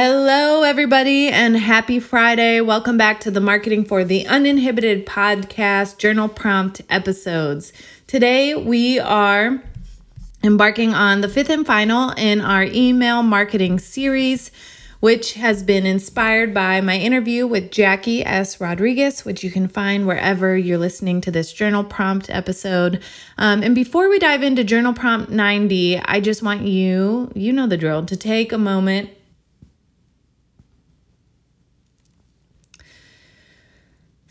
Hello, everybody, and happy Friday. Welcome back to the Marketing for the Uninhibited podcast journal prompt episodes. Today, we are embarking on the fifth and final in our email marketing series, which has been inspired by my interview with Jackie S. Rodriguez, which you can find wherever you're listening to this journal prompt episode. Um, and before we dive into journal prompt 90, I just want you, you know the drill, to take a moment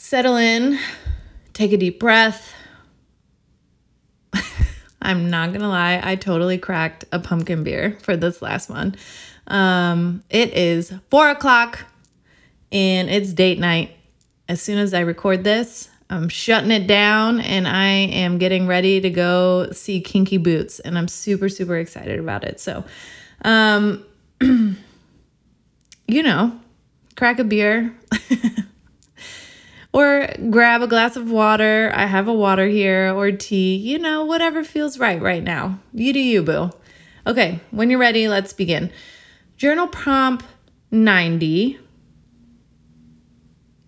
settle in, take a deep breath. I'm not gonna lie, I totally cracked a pumpkin beer for this last one. Um, it is four o'clock and it's date night. As soon as I record this, I'm shutting it down and I am getting ready to go see Kinky Boots, and I'm super, super excited about it. So, um, you know, crack a beer. or grab a glass of water. I have a water here or tea, you know, whatever feels right right now. You do you, boo. Okay, when you're ready, let's begin. Journal prompt 90,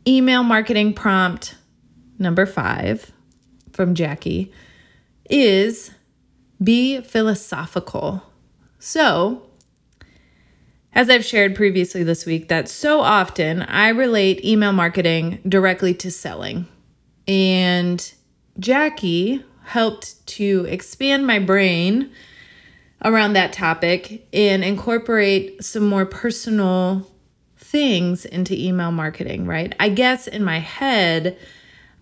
email marketing prompt number five from Jackie is be philosophical. So, as I've shared previously this week, that so often I relate email marketing directly to selling. And Jackie helped to expand my brain around that topic and incorporate some more personal things into email marketing, right? I guess in my head,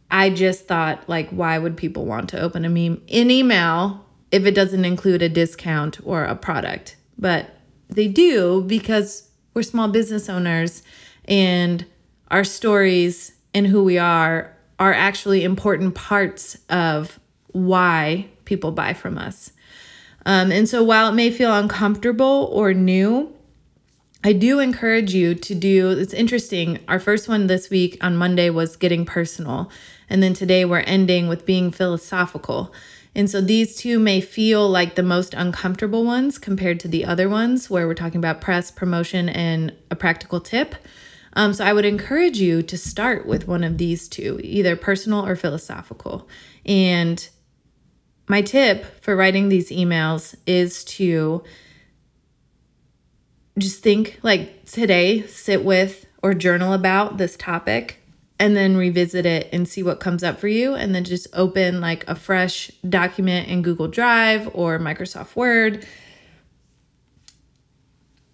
I just thought, like, why would people want to open a meme in email if it doesn't include a discount or a product? But they do because we're small business owners and our stories and who we are are actually important parts of why people buy from us. Um, and so while it may feel uncomfortable or new, I do encourage you to do it's interesting. Our first one this week on Monday was getting personal. And then today we're ending with being philosophical. And so these two may feel like the most uncomfortable ones compared to the other ones where we're talking about press, promotion, and a practical tip. Um, so I would encourage you to start with one of these two, either personal or philosophical. And my tip for writing these emails is to just think like today, sit with or journal about this topic and then revisit it and see what comes up for you and then just open like a fresh document in Google Drive or Microsoft Word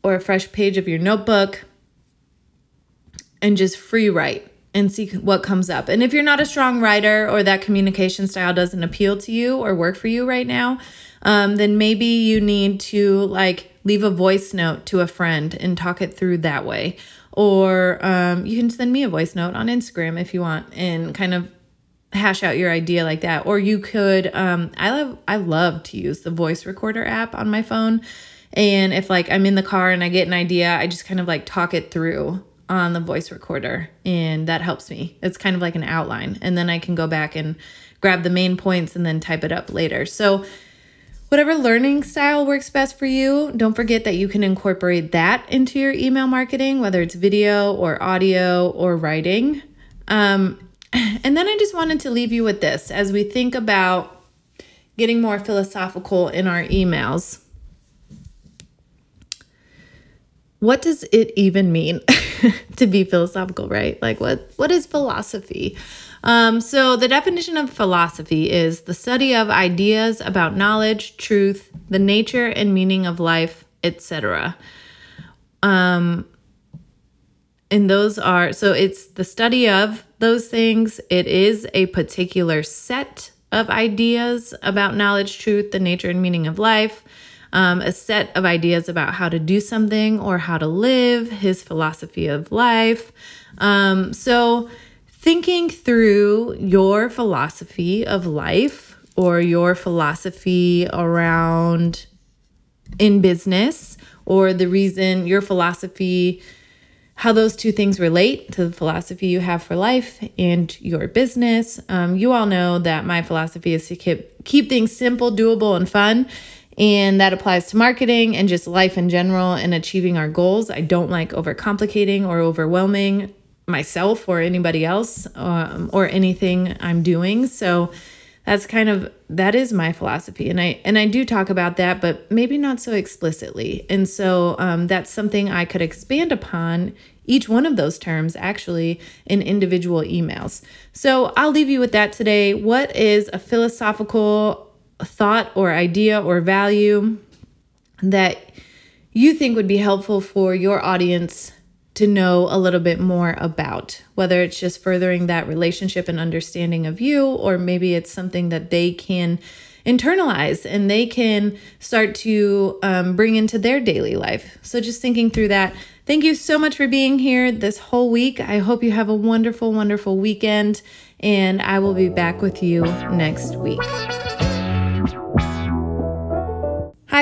or a fresh page of your notebook and just free write and see what comes up. And if you're not a strong writer or that communication style doesn't appeal to you or work for you right now, um, then maybe you need to like leave a voice note to a friend and talk it through that way or um, you can send me a voice note on Instagram if you want and kind of hash out your idea like that. Or you could, um, I love, I love to use the voice recorder app on my phone. And if like I'm in the car and I get an idea, I just kind of like talk it through on the voice recorder and that helps me. It's kind of like an outline. And then I can go back and grab the main points and then type it up later. So Whatever learning style works best for you, don't forget that you can incorporate that into your email marketing, whether it's video or audio or writing. Um, and then I just wanted to leave you with this as we think about getting more philosophical in our emails. What does it even mean to be philosophical, right? Like what what is philosophy? Um, so, the definition of philosophy is the study of ideas about knowledge, truth, the nature and meaning of life, etc. Um, and those are so it's the study of those things. It is a particular set of ideas about knowledge, truth, the nature and meaning of life. um, a set of ideas about how to do something or how to live, his philosophy of life. Um, so, thinking through your philosophy of life or your philosophy around in business or the reason your philosophy how those two things relate to the philosophy you have for life and your business. Um, you all know that my philosophy is to keep, keep things simple, doable, and fun. And that applies to marketing and just life in general and achieving our goals. I don't like overcomplicating or overwhelming myself or anybody else um, or anything I'm doing. So that's kind of that is my philosophy. And i and i do talk about that but maybe not so explicitly. And so um, that's something i could expand upon each one of those terms actually in individual emails. So i'll leave you with that today. What is a philosophical thought or idea or value that you think would be helpful for your audience to know a little bit more about, whether it's just furthering that relationship and understanding of you, or maybe it's something that they can internalize and they can start to um, bring into their daily life. So, just thinking through that. Thank you so much for being here this whole week. I hope you have a wonderful, wonderful weekend, and I will be back with you next week.